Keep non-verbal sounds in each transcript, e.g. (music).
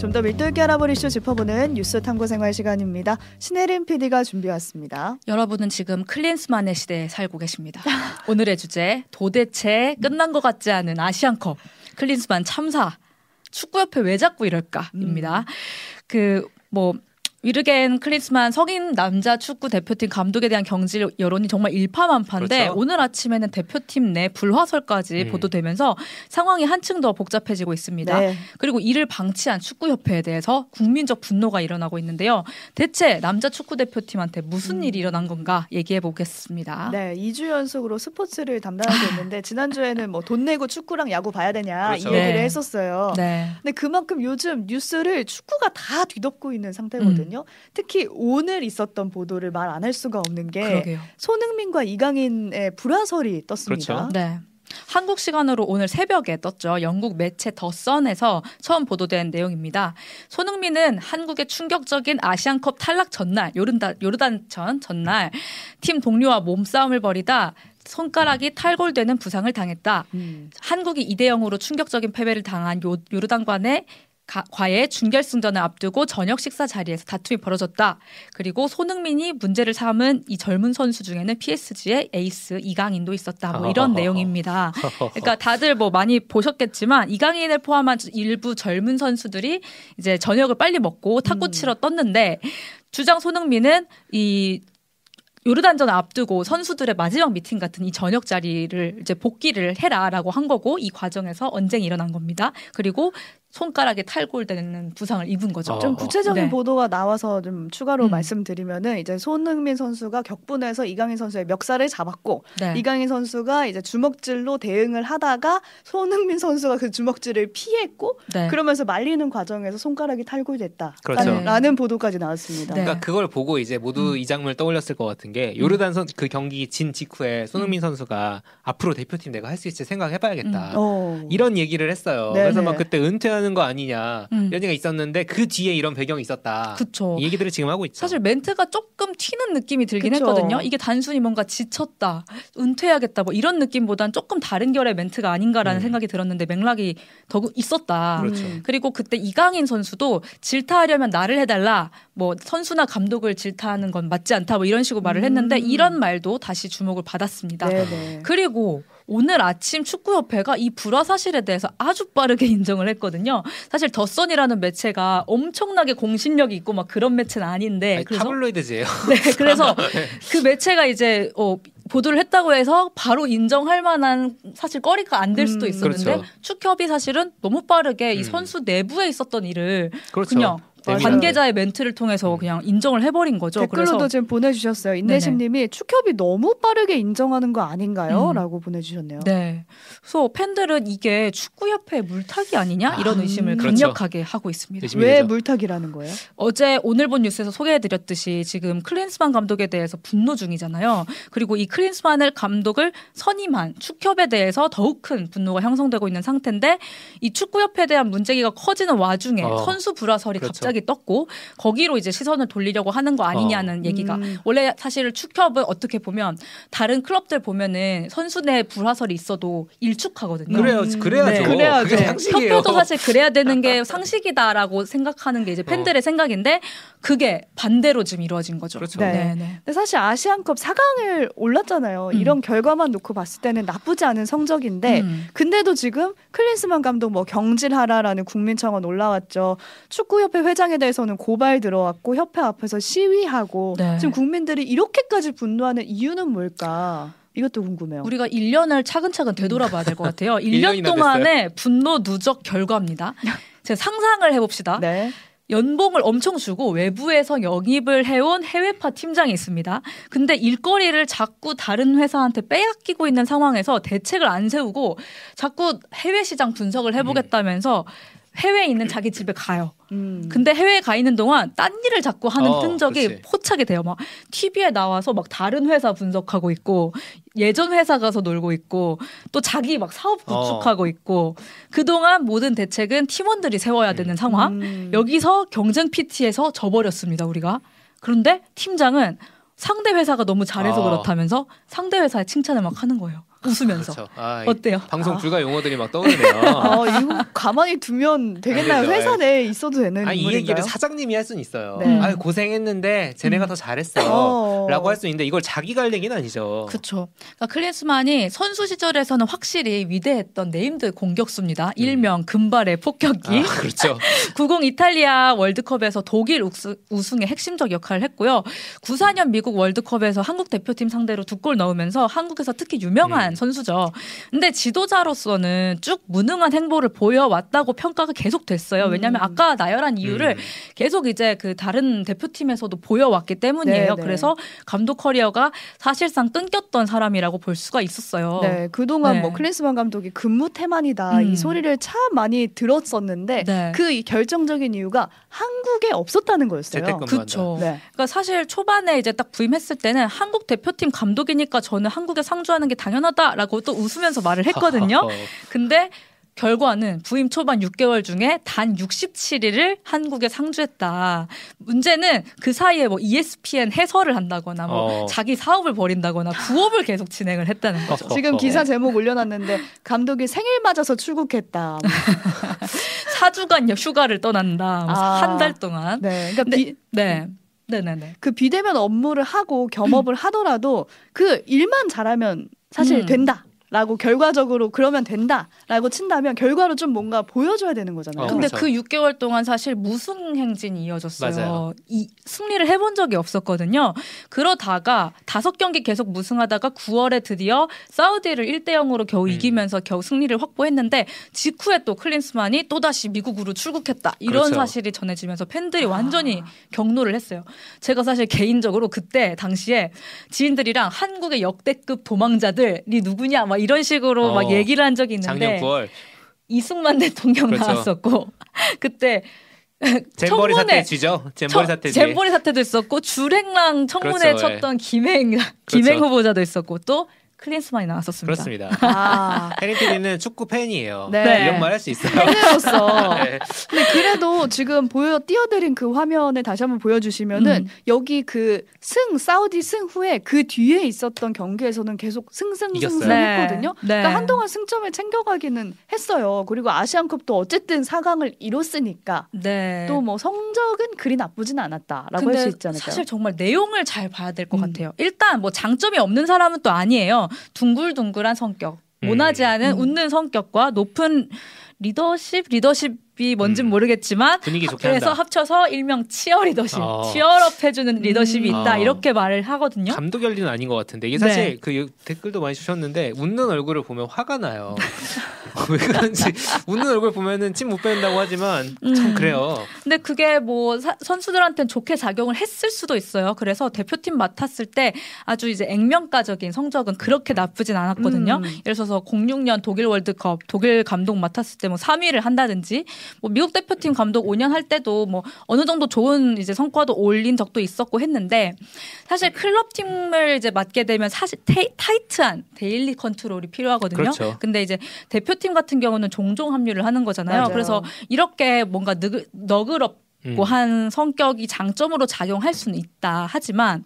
좀 더 밀도 있게 알아볼 이슈 짚어보는 뉴스 탐구 생활 시간입니다. 신혜림 PD가 준비했습니다. 여러분은 지금 클린스만의 시대에 살고 계십니다. (laughs) 오늘의 주제 도대체 끝난 것 같지 않은 아시안컵 클린스만 참사 축구협회 왜 자꾸 이럴까입니다. 음. 그뭐 위르겐 클린스만 성인 남자 축구 대표팀 감독에 대한 경질 여론이 정말 일파만파인데 그렇죠. 오늘 아침에는 대표팀 내 불화설까지 음. 보도되면서 상황이 한층 더 복잡해지고 있습니다. 네. 그리고 이를 방치한 축구협회에 대해서 국민적 분노가 일어나고 있는데요. 대체 남자 축구 대표팀한테 무슨 음. 일이 일어난 건가 얘기해 보겠습니다. 네, 2주 연속으로 스포츠를 담당하고 있는데 (laughs) 지난주에는 뭐 돈 내고 축구랑 야구 봐야 되냐 그렇죠. 이 얘기를 네. 했었어요. 네. 근데 그만큼 요즘 뉴스를 축구가 다 뒤덮고 있는 상태거든요. 음. 있거든요. 특히 오늘 있었던 보도를 말 안 할 수가 없는 게 그러게요. 손흥민과 이강인의 불화설이 떴습니다. 그렇죠. 네. 한국 시간으로 오늘 새벽에 떴죠. 영국 매체 더 선에서 처음 보도된 내용입니다. 손흥민은 한국의 충격적인 아시안컵 탈락 전날, 요르단, 요르단전 전날 팀 동료와 몸싸움을 벌이다 손가락이 탈골되는 부상을 당했다. 음. 한국이 2대 0으로 충격적인 패배를 당한 요, 요르단관의 과의 준결승전을 앞두고 저녁 식사 자리에서 다툼이 벌어졌다. 그리고 손흥민이 문제를 삼은 이 젊은 선수 중에는 PSG의 에이스 이강인도 있었다. 뭐 이런 (laughs) 내용입니다. 그러니까 다들 뭐 많이 보셨겠지만 이강인을 포함한 일부 젊은 선수들이 이제 저녁을 빨리 먹고 탁구 음. 치러 떴는데 주장 손흥민은 이 요르단전 앞두고 선수들의 마지막 미팅 같은 이 저녁 자리를 이제 복귀를 해라라고 한 거고 이 과정에서 언쟁이 일어난 겁니다. 그리고 손가락에 탈골되는 부상을 입은 거죠. 좀 구체적인 네. 보도가 나와서 좀 추가로 음. 말씀드리면은 이제 손흥민 선수가 격분해서 이강인 선수의 멱살을 잡았고 네. 이강인 선수가 이제 주먹질로 대응을 하다가 손흥민 선수가 그 주먹질을 피했고 네. 그러면서 말리는 과정에서 손가락이 탈골됐다. 그렇죠. 라는 보도까지 나왔습니다. 네. 그러니까 그걸 보고 이제 모두 음. 이 장면을 떠올렸을 것 같은 게 요르단 선 그 경기 진 직후에 손흥민 음. 선수가 앞으로 대표팀 내가 할 수 있지 생각해봐야겠다. 음. 어. 이런 얘기를 했어요. 네, 그래서 막 네. 그때 은퇴한 하는 거 아니냐 음. 이런 얘기가 있었는데 그 뒤에 이런 배경이 있었다. 그쵸. 이 얘기들을 지금 하고 있죠. 사실 멘트가 조금 튀는 느낌이 들긴 그쵸. 했거든요. 이게 단순히 뭔가 지쳤다, 은퇴하겠다 뭐 이런 느낌보단 조금 다른 결의 멘트가 아닌가라는 음. 생각이 들었는데 맥락이 더 있었다. 그렇죠. 음. 그리고 그때 이강인 선수도 질타하려면 나를 해달라. 뭐 선수나 감독을 질타하는 건 맞지 않다. 뭐 이런 식으로 말을 했는데 음. 이런 말도 다시 주목을 받았습니다. 네네. 그리고 오늘 아침 축구협회가 이 불화 사실에 대해서 아주 빠르게 (laughs) 인정을 했거든요. 사실 더선이라는 매체가 엄청나게 공신력이 있고 막 그런 매체는 아닌데 아니, 그래서 타블로이드지예요. (laughs) 네, 그래서 (laughs) 네. 그 매체가 이제 어 보도를 했다고 해서 바로 인정할 만한 사실 거리가 안 될 수도 음, 있었는데 그렇죠. 축협이 사실은 너무 빠르게 음. 이 선수 내부에 있었던 일을 그렇죠. 그냥 관계자의 멘트를 통해서 음. 그냥 인정을 해버린 거죠. 댓글로도 그래서 지금 보내주셨어요. 인내심님이 축협이 너무 빠르게 인정하는 거 아닌가요? 음. 라고 보내주셨네요. 네. 그래서 팬들은 이게 축구협회 물타기 아니냐 이런 아, 의심을 그렇죠. 강력하게 하고 있습니다. 왜 물타기라는 거예요? 어제 오늘 본 뉴스에서 소개해드렸듯이 지금 클린스만 감독에 대해서 분노 중이잖아요. 그리고 이 클린스만을 감독을 선임한 축협에 대해서 더욱 큰 분노가 형성되고 있는 상태인데 이 축구협회에 대한 문제기가 커지는 와중에 어. 선수 불화설이 그렇죠. 갑자기 떴고 거기로 이제 시선을 돌리려고 하는 거 아니냐는 어. 얘기가 음. 원래 사실 축협은 어떻게 보면 다른 클럽들 보면은 선수 내 불화설이 있어도 일축하거든요. 그래요, 음. 그래야죠. 네. 그래야죠. 협회도 사실 그래야 되는 게 (laughs) 상식이다라고 생각하는 게 이제 팬들의 어. 생각인데 그게 반대로 지금 이루어진 거죠. 그렇죠. 네. 네. 네. 근데 사실 아시안컵 4강을 올랐잖아요. 음. 이런 결과만 놓고 봤을 때는 나쁘지 않은 성적인데 음. 근데도 지금 클린스만 감독 뭐 경질하라라는 국민청원 올라왔죠. 축구협회 회장 회장에 대해서는 고발 들어왔고 협회 앞에서 시위하고 네. 지금 국민들이 이렇게까지 분노하는 이유는 뭘까? 이것도 궁금해요. 우리가 1년을 차근차근 되돌아봐야 될 것 같아요. (laughs) 1년 동안의 분노 누적 결과입니다. (laughs) 제가 상상을 해봅시다. 네. 연봉을 엄청 주고 외부에서 영입을 해온 해외파 팀장이 있습니다. 근데 일거리를 자꾸 다른 회사한테 빼앗기고 있는 상황에서 대책을 안 세우고 자꾸 해외 시장 분석을 해보겠다면서 해외에 있는 자기 집에 가요. 음. 근데 해외에 가 있는 동안 딴 일을 자꾸 하는 어, 흔적이 그치. 포착이 돼요. 막 TV에 나와서 막 다른 회사 분석하고 있고 예전 회사 가서 놀고 있고 또 자기 막 사업 어. 구축하고 어. 있고 그동안 모든 대책은 팀원들이 세워야 되는 음. 상황. 음. 여기서 경쟁 PT에서 져버렸습니다, 우리가. 그런데 팀장은 상대 회사가 너무 잘해서 어. 그렇다면서 상대 회사에 칭찬을 막 하는 거예요. 웃으면서 그렇죠. 아, 어때요? 방송 아. 불가 용어들이 막 떠오르네요. 아, (laughs) 이거 가만히 두면 되겠나요? 회사 내에 있어도 되는 아니, 이 얘기를 사장님이 할 수는 있어요. 네. 아 고생했는데 쟤네가 음. 더 잘했어라고 할 수 있는데 이걸 자기가 할 얘기는 아니죠. 그렇죠. 그러니까 클린스만이 선수 시절에서는 확실히 위대했던 named 공격수입니다. 음. 일명 금발의 폭격기. 아, 그렇죠. (laughs) 90 이탈리아 월드컵에서 독일 우승, 의 핵심적 역할을 했고요. 94년 미국 월드컵에서 한국 대표팀 상대로 두 골 넣으면서 한국에서 특히 유명한 음. 선수죠. 근데 지도자로서는 쭉 무능한 행보를 보여왔다고 평가가 계속 됐어요. 왜냐하면 음. 아까 나열한 이유를 음. 계속 이제 그 다른 대표팀에서도 보여왔기 때문이에요. 네네. 네. 그래서 감독 커리어가 사실상 끊겼던 사람이라고 볼 수가 있었어요. 네, 그동안 네. 뭐 클린스만 감독이 근무 태만이다 이 소리를 참 많이 들었었는데 네. 그 결정적인 이유가 한국에 없었다는 거였어요. 그렇죠. 네. 그러니까 사실 초반에 이제 딱 부임했을 때는 한국 대표팀 감독이니까 저는 한국에 상주하는 게 당연하다 라고 또 웃으면서 말을 했거든요. 근데 결과는 부임 초반 6개월 중에 단 67일을 한국에 상주했다. 문제는 그 사이에 뭐 ESPN 해설을 한다거나 뭐 어. 자기 사업을 벌인다거나 부업을 계속 진행을 했다는 거죠. 지금 기사 제목 올려놨는데 감독이 생일 맞아서 출국했다. (laughs) 4주간 휴가를 떠난다. 뭐 아. 한달 동안. 네. 그러니까 비, 네. 네네네. 그 비대면 업무를 하고 겸업을 하더라도 그 일만 잘하면 사실 음. 된다. 라고 결과적으로 그러면 된다라고 친다면 결과로 좀 뭔가 보여줘야 되는 거잖아요. 어, 근데 그렇죠. 그 6개월 동안 사실 무승 행진이 이어졌어요. 맞아요. 이 승리를 해본 적이 없었거든요. 그러다가 다섯 경기 계속 무승하다가 9월에 드디어 사우디를 1대 0으로 겨우 음. 이기면서 겨우 승리를 확보했는데 직후에 또 클린스만이 또다시 미국으로 출국했다. 이런 그렇죠. 사실이 전해지면서 팬들이 아. 완전히 경로를 했어요. 제가 사실 개인적으로 그때 당시에 지인들이랑 한국의 역대급 도망자들이 누구냐 막 이런 식으로 어, 막 얘기를 한 적이 있는데 작년 9월 이승만 대통령 그렇죠. 나왔었고 (laughs) 그때 잼버리 사태 쥐죠. 잼버리 사태 잼버리 사태도 있었고 주랭랑 청문회 그렇죠, 쳤던 예. 김행 김행 그렇죠. 후보자도 있었고 또 클린스만이 나왔었습니다. 그렇습니다. 아. (laughs) 해리 PD는 축구 팬이에요. 네. 이런 말 할 수 있어요. 팬으로서. (laughs) 네. 근데 그래도 지금 보여 띄어드린 그 화면에 다시 한번 보여주시면은 음. 여기 그 승 사우디 승 후에 그 뒤에 있었던 경기에서는 계속 승승승승 했거든요. 네. 그러니까 한동안 승점을 챙겨가기는 했어요. 그리고 아시안컵도 어쨌든 4강을 이뤘으니까 네. 또뭐 성적은 그리 나쁘진 않았다라고 할 수 있지 않을까요? 사실 정말 내용을 잘 봐야 될것 음. 같아요. 일단 뭐 장점이 없는 사람은 또 아니에요. 둥글둥글한 성격, 모나지 않은 음. 웃는 성격과 높은 리더십, 리더십이 뭔진 음. 모르겠지만 분위기 좋게 그래서 한다. 합쳐서 일명 치어 리더십, 어. 치어업 해주는 리더십이 음. 있다 어. 이렇게 말을 하거든요. 감독 열리는 아닌 것 같은데 이게 사실 네. 그 댓글도 많이 주셨는데 웃는 얼굴을 보면 화가 나요. (laughs) (laughs) 왜 그런지 웃는 얼굴 보면은 침 못 뺀다고 하지만 참 음. 그래요. 근데 그게 뭐 사, 선수들한테는 좋게 작용을 했을 수도 있어요. 그래서 대표팀 맡았을 때 아주 이제 액면가적인 성적은 그렇게 나쁘진 않았거든요. 음. 예를 들어서 06년 독일 월드컵 독일 감독 맡았을 때 뭐 3위를 한다든지 뭐 미국 대표팀 감독 5년 할 때도 뭐 어느 정도 좋은 이제 성과도 올린 적도 있었고 했는데 사실 클럽 팀을 이제 맡게 되면 사실 테이, 타이트한 daily control이 필요하거든요. 그렇죠. 근데 이제 대표 팀 같은 경우는 종종 합류를 하는 거잖아요. 맞아요. 그래서 이렇게 뭔가 너그, 너그럽고 음. 한 성격이 장점으로 작용할 수는 있다. 하지만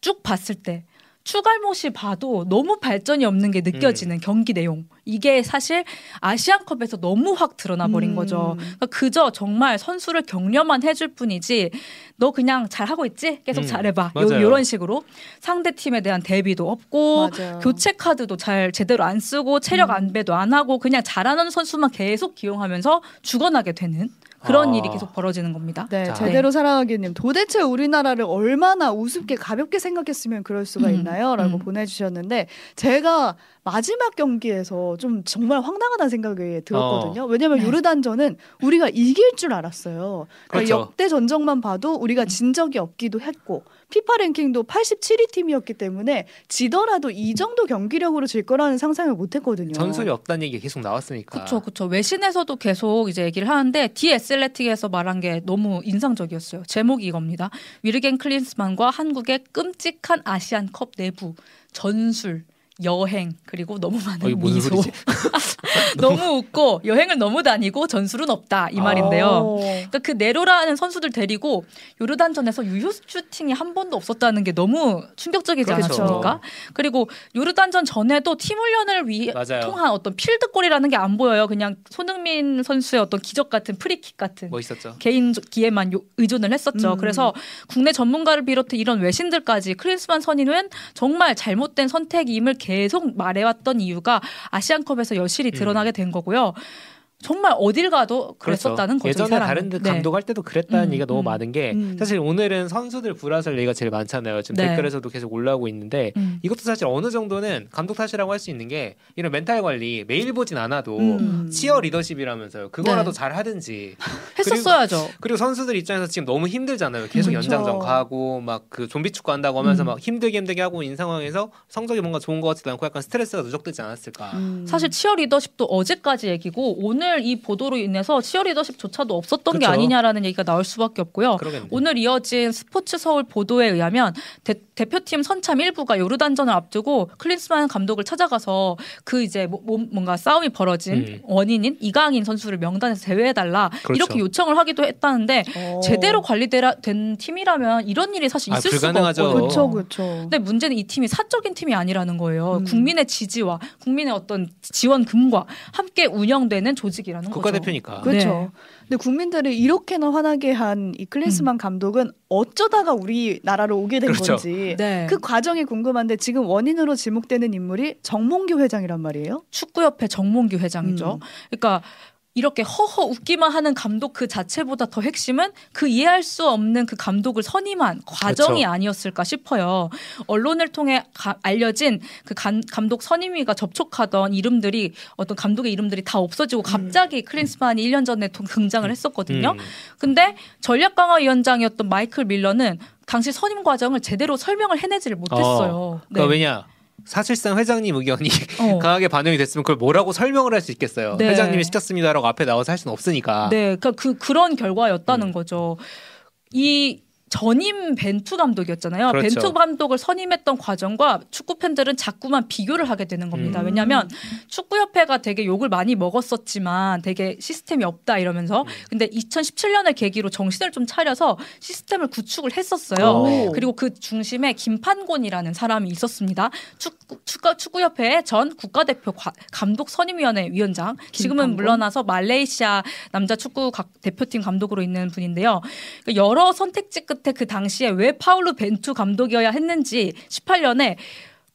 쭉 봤을 때 축알못이 봐도 너무 발전이 없는 게 느껴지는 음. 경기 내용. 이게 사실 아시안컵에서 너무 확 드러나 버린 음. 거죠. 그러니까 그저 정말 선수를 격려만 해줄 뿐이지 너 그냥 잘하고 있지? 계속 음. 잘해봐. 요, 요런 식으로 상대 팀에 대한 대비도 없고 맞아요. 교체 카드도 잘 제대로 안 쓰고 체력 음. 안배도 안 하고 그냥 잘하는 선수만 계속 기용하면서 죽어나게 되는 그런 아. 일이 계속 벌어지는 겁니다. 네, 자. 제대로 살아가기님 도대체 우리나라를 얼마나 우습게 가볍게 생각했으면 그럴 수가 음. 있나요?라고 음. 보내주셨는데 제가 마지막 경기에서 좀 정말 황당하다는 생각이 들었거든요. 어. 왜냐하면 네. 요르단전은 우리가 이길 줄 알았어요. 그러니까 그렇죠. 역대 전적만 봐도 우리가 진 적이 없기도 했고 피파 랭킹도 87위 팀이었기 때문에 지더라도 이 정도 경기력으로 질 거라는 상상을 못했거든요. 전술이 없다는 얘기 계속 나왔으니까. 그렇죠, 그렇죠. 외신에서도 계속 이제 얘기를 하는데 디에슬레틱에서 말한 게 너무 인상적이었어요. 제목이 이겁니다. 위르겐 클린스만과 한국의 끔찍한 아시안컵 내부 전술 여행 그리고 너무 많은 어, 미소 (laughs) 너무 웃고 여행을 너무 다니고 전술은 없다 이 말인데요. 그러니까 그 내로라하는 선수들 데리고 요르단전에서 유효 슈팅이 한 번도 없었다는 게 너무 충격적이지 그렇죠. 않았습니까? 그리고 요르단전 전에도 팀 훈련을 위해 맞아요. 통한 어떤 필드골이라는 게 안 보여요. 그냥 손흥민 선수의 어떤 기적 같은 프리킥 같은 멋있었죠. 개인 기에만 의존을 했었죠. 음. 그래서 국내 전문가를 비롯해 이런 외신들까지 크리스만 선임은 정말 잘못된 선택임을 계속 말해왔던 이유가 아시안컵에서 여실히 드러나게 된 거고요. 정말 어딜 가도 그렇죠. 그랬었다는 그렇죠. 거죠. 예전에 다른 데 네. 감독할 때도 그랬다는 음, 얘기가 너무 음, 많은 게 음. 사실 오늘은 선수들 불화설 얘기가 제일 많잖아요. 지금 네. 댓글에서도 계속 올라오고 있는데 음. 이것도 사실 어느 정도는 감독 탓이라고 할 수 있는 게 이런 멘탈 관리 매일 보진 않아도 음. 치어 리더십이라면서요. 그거라도 네. 잘 하든지 (laughs) 했었어야죠. 그리고, 그리고, 선수들 입장에서 지금 너무 힘들잖아요. 계속 그렇죠. 연장전 가고 막 그 좀비 축구 한다고 하면서 음. 막 힘들게 힘들게 하고 있는 상황에서 성적이 뭔가 좋은 것 같지도 않고 약간 스트레스가 누적되지 않았을까. 사실 치어 리더십도 어제까지 얘기고 오늘 이 보도로 인해서 치어리더십조차도 없었던 그렇게 아니냐라는 얘기가 나올 수밖에 없고요. 그러겠네. 오늘 이어진 스포츠 서울 보도에 의하면 대, 표팀 선참 일부가 요르단전을 앞두고 클린스만 감독을 찾아가서 그 이제 뭐, 뭐 뭔가 싸움이 벌어진 음. 원인인 이강인 선수를 명단에서 제외해달라 그렇죠. 이렇게 요청을 하기도 했다는데 오. 어. 제대로 관리된 팀이라면 이런 일이 사실 아, 있을 아, 수가 없고 그렇죠, 그렇죠. 근데 문제는 이 팀이 사적인 팀이 아니라는 거예요. 음. 국민의 지지와 국민의 어떤 지원금과 함께 운영되는 조직 이라는 거죠. 국가대표니까. 그렇죠. 네. 근데 국민들을 이렇게나 화나게 한 이 클린스만 음. 감독은 어쩌다가 우리나라로 오게 된 그렇죠. 건지 네. 그 과정이 궁금한데 지금 원인으로 지목되는 인물이 정몽규 회장이란 말이에요. 축구협회 정몽규 회장이죠. 음. 그러니까 이렇게 허허 웃기만 하는 감독 그 자체보다 더 핵심은 그 이해할 수 없는 그 감독을 선임한 과정이 그렇죠. 아니었을까 싶어요. 언론을 통해 가, 알려진 그 감, 감독 선임위가 접촉하던 이름들이 어떤 감독의 이름들이 다 없어지고 음. 갑자기 음. 클린스만이 1년 전에 등장을 했었거든요. 음. 근데 전략 강화 위원장이었던 마이클 밀러는 당시 선임 과정을 제대로 설명을 해내지를 못했어요. 어, 네. 왜냐? 사실상 회장님 의견이 어. (laughs) 강하게 반영이 됐으면 그걸 뭐라고 설명을 할 수 있겠어요. 네. 회장님이 시켰습니다라고 앞에 나와서 할 수는 없으니까. 네, 그러니까 그 그런 결과였다는 음. 거죠. 이 전임 벤투 감독이었잖아요. 그렇죠. 벤투 감독을 선임했던 과정과 축구 팬들은 자꾸만 비교를 하게 되는 겁니다. 음. 왜냐하면 축구협회가 되게 욕을 많이 먹었었지만 되게 시스템이 없다 이러면서 음. 근데 2017년을 계기로 정신을 좀 차려서 시스템을 구축을 했었어요. 오. 그리고 그 중심에 김판곤이라는 사람이 있었습니다. 축구, 축구, 축구협회 전 국가대표 과, 감독 선임위원회 위원장. 지금은 물러나서 말레이시아 남자 축구 대표팀 감독으로 있는 분인데요. 그러니까 여러 선택지 끝 끝에 그 당시에 왜 파울루 벤투 감독이어야 했는지 18년에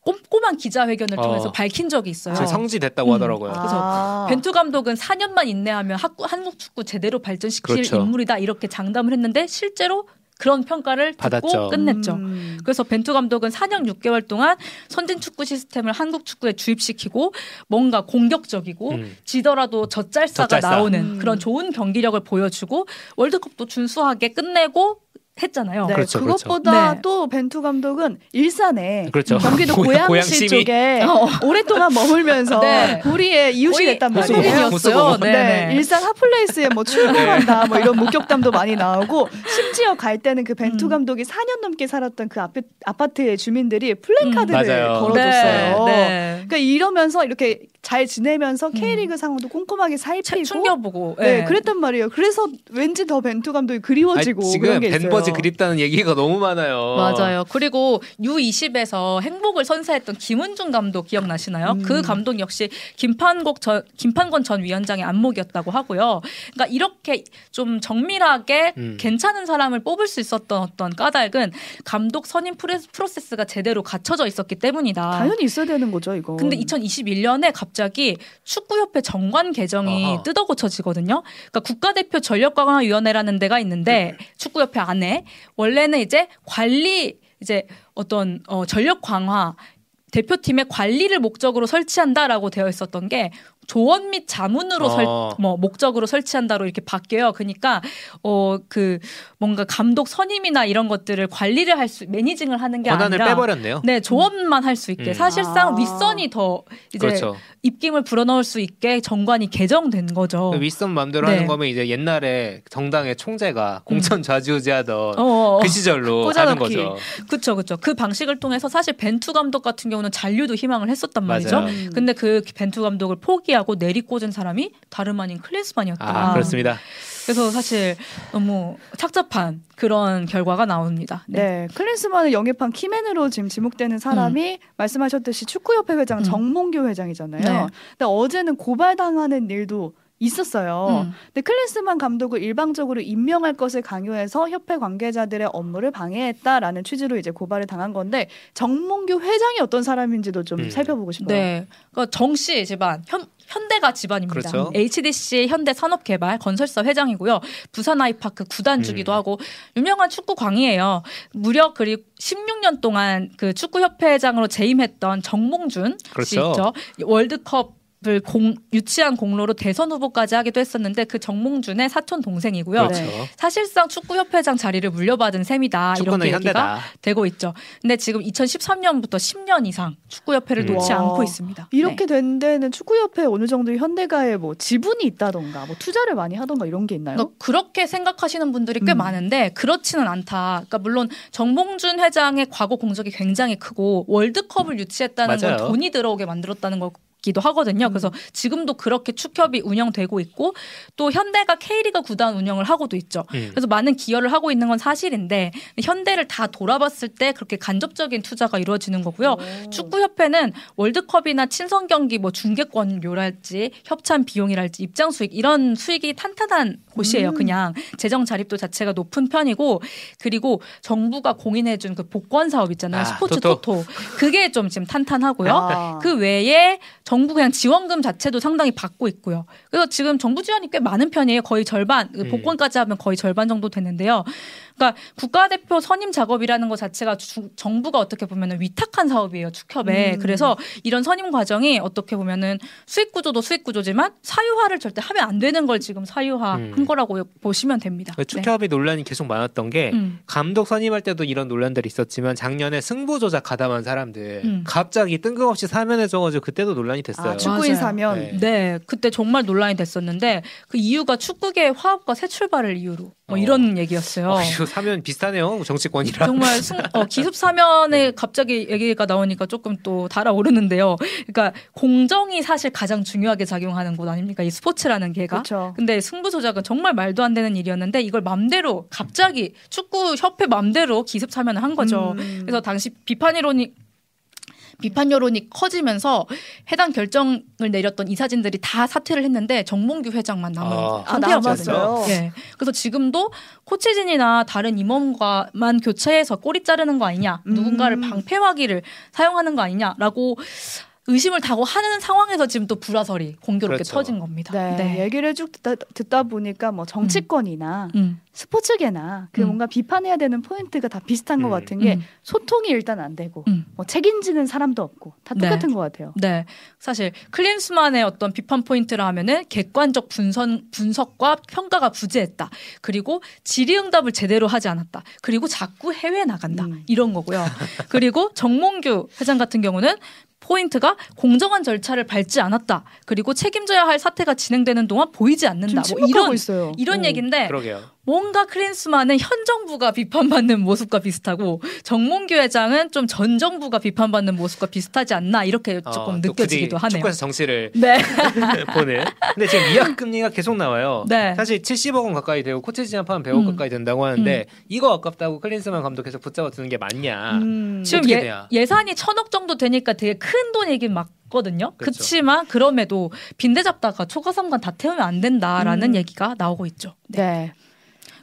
꼼꼼한 기자회견을 통해서 어. 밝힌 적이 있어요. 성지됐다고 음. 하더라고요. 그래서 아. 벤투 감독은 4년만 인내하면 학구, 한국 축구 제대로 발전시킬 그렇죠. 인물이다 이렇게 장담을 했는데 실제로 그런 평가를 받고 받았죠. 끝냈죠. 음. 그래서 벤투 감독은 4년 6개월 동안 선진 축구 시스템을 한국 축구에 주입시키고 뭔가 공격적이고 음. 지더라도 졌잘싸가 졌잘싸. 나오는 음. 그런 좋은 경기력을 보여주고 월드컵도 준수하게 끝내고 했잖아요. 네, 그렇죠, 그렇죠. 그것보다 그렇죠. 네. 또 벤투 감독은 일산에 그렇죠. 경기도 (laughs) 고양시, 쪽에 어. 오랫동안 머물면서 (laughs) 네. 우리의 이웃이 됐단 말이에요. 네, 네, 네, 일산 hot place에 뭐 출근한다 뭐 이런 목격담도 많이 나오고 심지어 갈 때는 그 벤투 음. 감독이 4년 넘게 살았던 그 아파트, 아파트의 주민들이 플랜카드를 음, 걸어줬어요. 그러니까 이러면서 이렇게 잘 지내면서 음. K리그 상황도 꼼꼼하게 살피고 챙겨보고 네, 네, 그랬단 말이에요. 그래서 왠지 더 벤투 감독이 그리워지고 아니, 지금 벤버지 그립다는 얘기가 너무 많아요. 맞아요. 그리고 U20에서 행복을 선사했던 김은중 감독 기억나시나요? 음. 그 감독 역시 김판국 전 김판권 전 위원장의 안목이었다고 하고요. 그러니까 이렇게 좀 정밀하게 음. 괜찮은 사람을 뽑을 수 있었던 어떤 까닭은 감독 선임 프로세스가 제대로 갖춰져 있었기 때문이다. 당연히 있어야 되는 거죠, 이거. 근데 2021년에 갑 자기 축구협회 정관 개정이 아하. 뜯어 고쳐지거든요. 그러니까 국가대표 전력강화위원회라는 데가 있는데 네. 축구협회 안에 원래는 이제 관리 이제 어떤 어 전력 강화 대표팀의 관리를 목적으로 설치한다라고 되어 있었던 게 조언 및 자문으로 설, 어. 뭐 목적으로 설치한다로 이렇게 바뀌어요. 그러니까 어 그 뭔가 감독 선임이나 이런 것들을 관리를 할 수 매니징을 하는 게 권한을 아니라 빼버렸네요. 네 조언만 할 수 있게 음. 사실상 아. 윗선이 더 이제 그렇죠. 입김을 불어넣을 수 있게 정관이 개정된 거죠. 그 윗선 마음대로 네. 하는 거면 이제 옛날에 정당의 총재가 공천 좌지우지하던 어, 어, 어. 그 시절로 (laughs) 하는 거죠. 그렇죠, 그렇죠. 그 방식을 통해서 사실 벤투 감독 같은 경우는 잔류도 희망을 했었단 말이죠. 맞아요. 근데 그 벤투 감독을 포기 하고 하고 내리꽂은 사람이 다름 아닌 클린스만이었다. 아, 그렇습니다. 그래서 사실 너무 착잡한 그런 결과가 나옵니다. 네, 네 클린스만을 영입한 키맨으로 지금 지목되는 사람이 음. 말씀하셨듯이 축구협회 회장 음. 정몽규 회장이잖아요. 네. 근데 어제는 고발당하는 일도 있었어요. 음. 근데 클린스만 감독을 일방적으로 임명할 것을 강요해서 협회 관계자들의 업무를 방해했다라는 취지로 이제 고발을 당한 건데 정몽규 회장이 어떤 사람인지도 좀 음. 살펴보고 싶어요. 네, 그러니까 정씨 집안 현 현대가 집안입니다. 그렇죠. HDC 현대 산업개발 건설사 회장이고요. 부산 아이파크 구단주기도 음. 하고 유명한 축구 광이에요. 무려 그리고 16년 동안 그 축구협회장으로 재임했던 정몽준 그렇죠. 씨 있죠. 월드컵 을 공, 유치한 공로로 대선 후보까지 하기도 했었는데 그 정몽준의 사촌 동생이고요. 그렇죠. 사실상 축구협회장 자리를 물려받은 셈이다. 이렇게 얘기가 현대다. 되고 있죠. 근데 지금 2013년부터 10년 이상 축구협회를 음. 놓지 와. 않고 있습니다. 이렇게 네. 된 데는 축구협회 어느 정도 현대가에 뭐 지분이 있다던가 뭐 투자를 많이 하던가 이런 게 있나요? 그러니까 그렇게 생각하시는 분들이 꽤 음. 많은데 그렇지는 않다. 그러니까 물론 정몽준 회장의 과거 공적이 굉장히 크고 월드컵을 유치했다는 맞아요. 건 돈이 들어오게 만들었다는 거 기도 하거든요. 음. 그래서 지금도 그렇게 축협이 운영되고 있고 또 현대가 K리그 구단 운영을 하고도 있죠. 음. 그래서 많은 기여를 하고 있는 건 사실인데 현대를 다 돌아봤을 때 그렇게 간접적인 투자가 이루어지는 거고요. 축구협회는 월드컵이나 친선 경기 뭐 중계권 료랄지 협찬 비용이랄지 입장 수익 이런 수익이 탄탄한 곳이에요. 음. 그냥 재정 자립도 자체가 높은 편이고 그리고 정부가 공인해 준 그 복권 사업 있잖아요. 아, 스포츠 토토. 토토. 그게 좀 지금 탄탄하고요. 아. 그 외에 정부 그냥 지원금 자체도 상당히 받고 있고요. 그래서 지금 정부 지원이 꽤 많은 편이에요. 거의 절반 그 음. 복권까지 하면 거의 절반 정도 되는데요. 그러니까 국가대표 선임 작업이라는 것 자체가 주, 정부가 어떻게 보면 위탁한 사업이에요 축협에. 음. 그래서 이런 선임 과정이 어떻게 보면은 수익 구조도 수익 구조지만 사유화를 절대 하면 안 되는 걸 지금 사유화한 음. 거라고 보시면 됩니다. 그 축협의 네. 논란이 계속 많았던 게 음. 감독 선임할 때도 이런 논란들이 있었지만 작년에 승부 조작 가담한 사람들 음. 갑자기 뜬금없이 사면해져가지고 그때도 논란이 됐어요. 아, 축구인 사면. 네. 네. 그때 정말 논란이 됐었는데 그 이유가 축구계 화합과 새 출발을 이유로 뭐 어. 이런 얘기였어요. 어, 사면 비슷하네요 정치권이랑. 정말 승, 어, (laughs) 기습 사면에 네. 갑자기 얘기가 나오니까 조금 또 달아오르는데요. 그러니까 공정이 사실 가장 중요하게 작용하는 곳 아닙니까? 이 스포츠라는 게가. 그쵸. 근데 승부 조작은 정말 말도 안 되는 일이었는데 이걸 맘대로 갑자기 축구 협회 맘대로 기습 사면을 한 거죠. 음. 그래서 당시 비판 이론이 비판 여론이 커지면서 해당 결정을 내렸던 이사진들이 다 사퇴를 했는데 정몽규 회장만 남은 아, 상태였거든요. 아, 네. 그래서 지금도 코치진이나 다른 임원과만 교체해서 꼬리 자르는 거 아니냐, 음. 누군가를 방패화기를 사용하는 거 아니냐라고 의심을 다고 하는 상황에서 지금 또 불화설이 공교롭게 그렇죠. 터진 겁니다. 네, 네. 얘기를 쭉 듣다, 듣다, 보니까 뭐 정치권이나 음. 음. 스포츠계나 그 음. 뭔가 비판해야 되는 포인트가 다 비슷한 것 음. 같은 게 음. 소통이 일단 안 되고 음. 뭐 책임지는 사람도 없고 다 네. 똑같은 네. 것 같아요. 네, 사실 클린스만의 어떤 비판 포인트를 하면은 객관적 분선 분석과 평가가 부재했다. 그리고 질의응답을 제대로 하지 않았다. 그리고 자꾸 해외 나간다. 이런 거고요. (laughs) 그리고 정몽규 회장 같은 경우는 포인트가 공정한 절차를 밟지 않았다. 그리고 책임져야 할 사태가 진행되는 동안 보이지 않는다. 뭐 이런 있어요. 이런 오. 얘기인데 그러게요. 뭔가 클린스만은 현 정부가 비판받는 모습과 비슷하고 정몽규 회장은 좀 전 정부가 비판받는 모습과 비슷하지 않나 이렇게 어, 조금 어, 느껴지기도 하네요. 축구에서 정치를 네. (laughs) 보는. 근데 지금 이학 금리가 계속 나와요. 네. 사실 70억 원 가까이 되고 코치 진압하면 100억 음. 가까이 된다고 하는데 음. 이거 아깝다고 클린스만 감독 계속 붙잡아 두는 게 맞냐? 음. 지금 예, 예산이 천억 정도 되니까 되게 큰 돈이긴 막 거든요. 그렇죠. 그치만 그럼에도 빈대 잡다가 초과삼관 다 태우면 안 된다라는 음. 얘기가 나오고 있죠. 네. 네.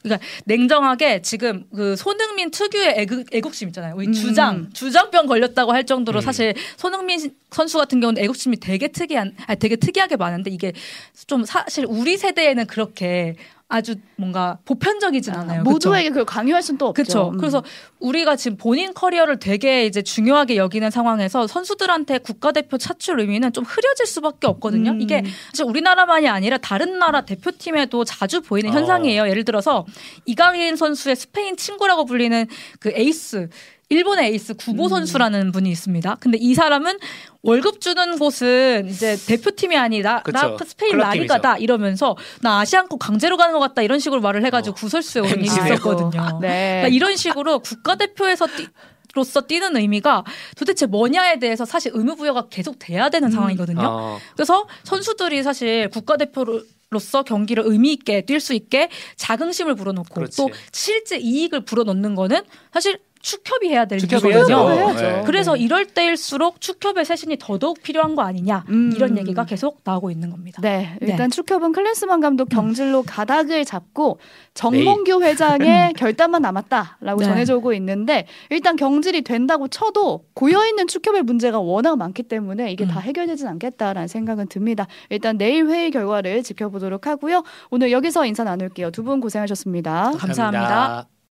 그러니까 냉정하게 지금 그 손흥민 특유의 애국, 애국심 있잖아요. 우리 음. 주장 주장병 걸렸다고 할 정도로 음. 사실 손흥민 선수 같은 경우는 애국심이 되게 특이한, 아니 되게 특이하게 많은데 이게 좀 사실 우리 세대에는 그렇게 아주 뭔가 보편적이진 아, 않아요. 모두에게 그걸 강요할 수는 또 없죠. 그렇죠. 음. 그래서 우리가 지금 본인 커리어를 되게 이제 중요하게 여기는 상황에서 선수들한테 국가대표 차출 의미는 좀 흐려질 수밖에 없거든요. 음. 이게 사실 우리나라만이 아니라 다른 나라 대표팀에도 자주 보이는 어. 현상이에요. 예를 들어서 이강인 선수의 스페인 친구라고 불리는 그 에이스 일본의 에이스 구보 음. 선수라는 분이 있습니다. 근데 이 사람은 월급 주는 곳은 이제 대표팀이 아니라 나 스페인 라리가다 이러면서 나 아시안컵 강제로 가는 것 같다 이런 식으로 말을 해가지고 어. 구설수에 오른 일이 있었거든요. 아, 네. 그러니까 이런 식으로 국가대표에서 뛰, 로서 뛰는 의미가 도대체 뭐냐에 대해서 사실 의무부여가 계속 돼야 되는 음. 상황이거든요. 어. 그래서 선수들이 사실 국가대표로 로서 경기를 의미 있게 뛸 수 있게 자긍심을 불어넣고 그렇지. 또 실제 이익을 불어넣는 거는 사실 축협이 해야 될 일이거든요. 네. 그래서 네. 이럴 때일수록 축협의 쇄신이 더더욱 필요한 거 아니냐 음. 이런 얘기가 계속 나오고 있는 겁니다. 네, 일단 네. 축협은 클래스만 감독 경질로 가닥을 잡고 정몽규 회장의 결단만 남았다라고 네. 전해져 오고 있는데 일단 경질이 된다고 쳐도 고여 있는 축협의 문제가 워낙 많기 때문에 이게 음. 다 해결되진 않겠다라는 생각은 듭니다. 일단 내일 회의 결과를 지켜보도록 하고요. 오늘 여기서 인사 나눌게요. 두 분 고생하셨습니다 감사합니다. 감사합니다.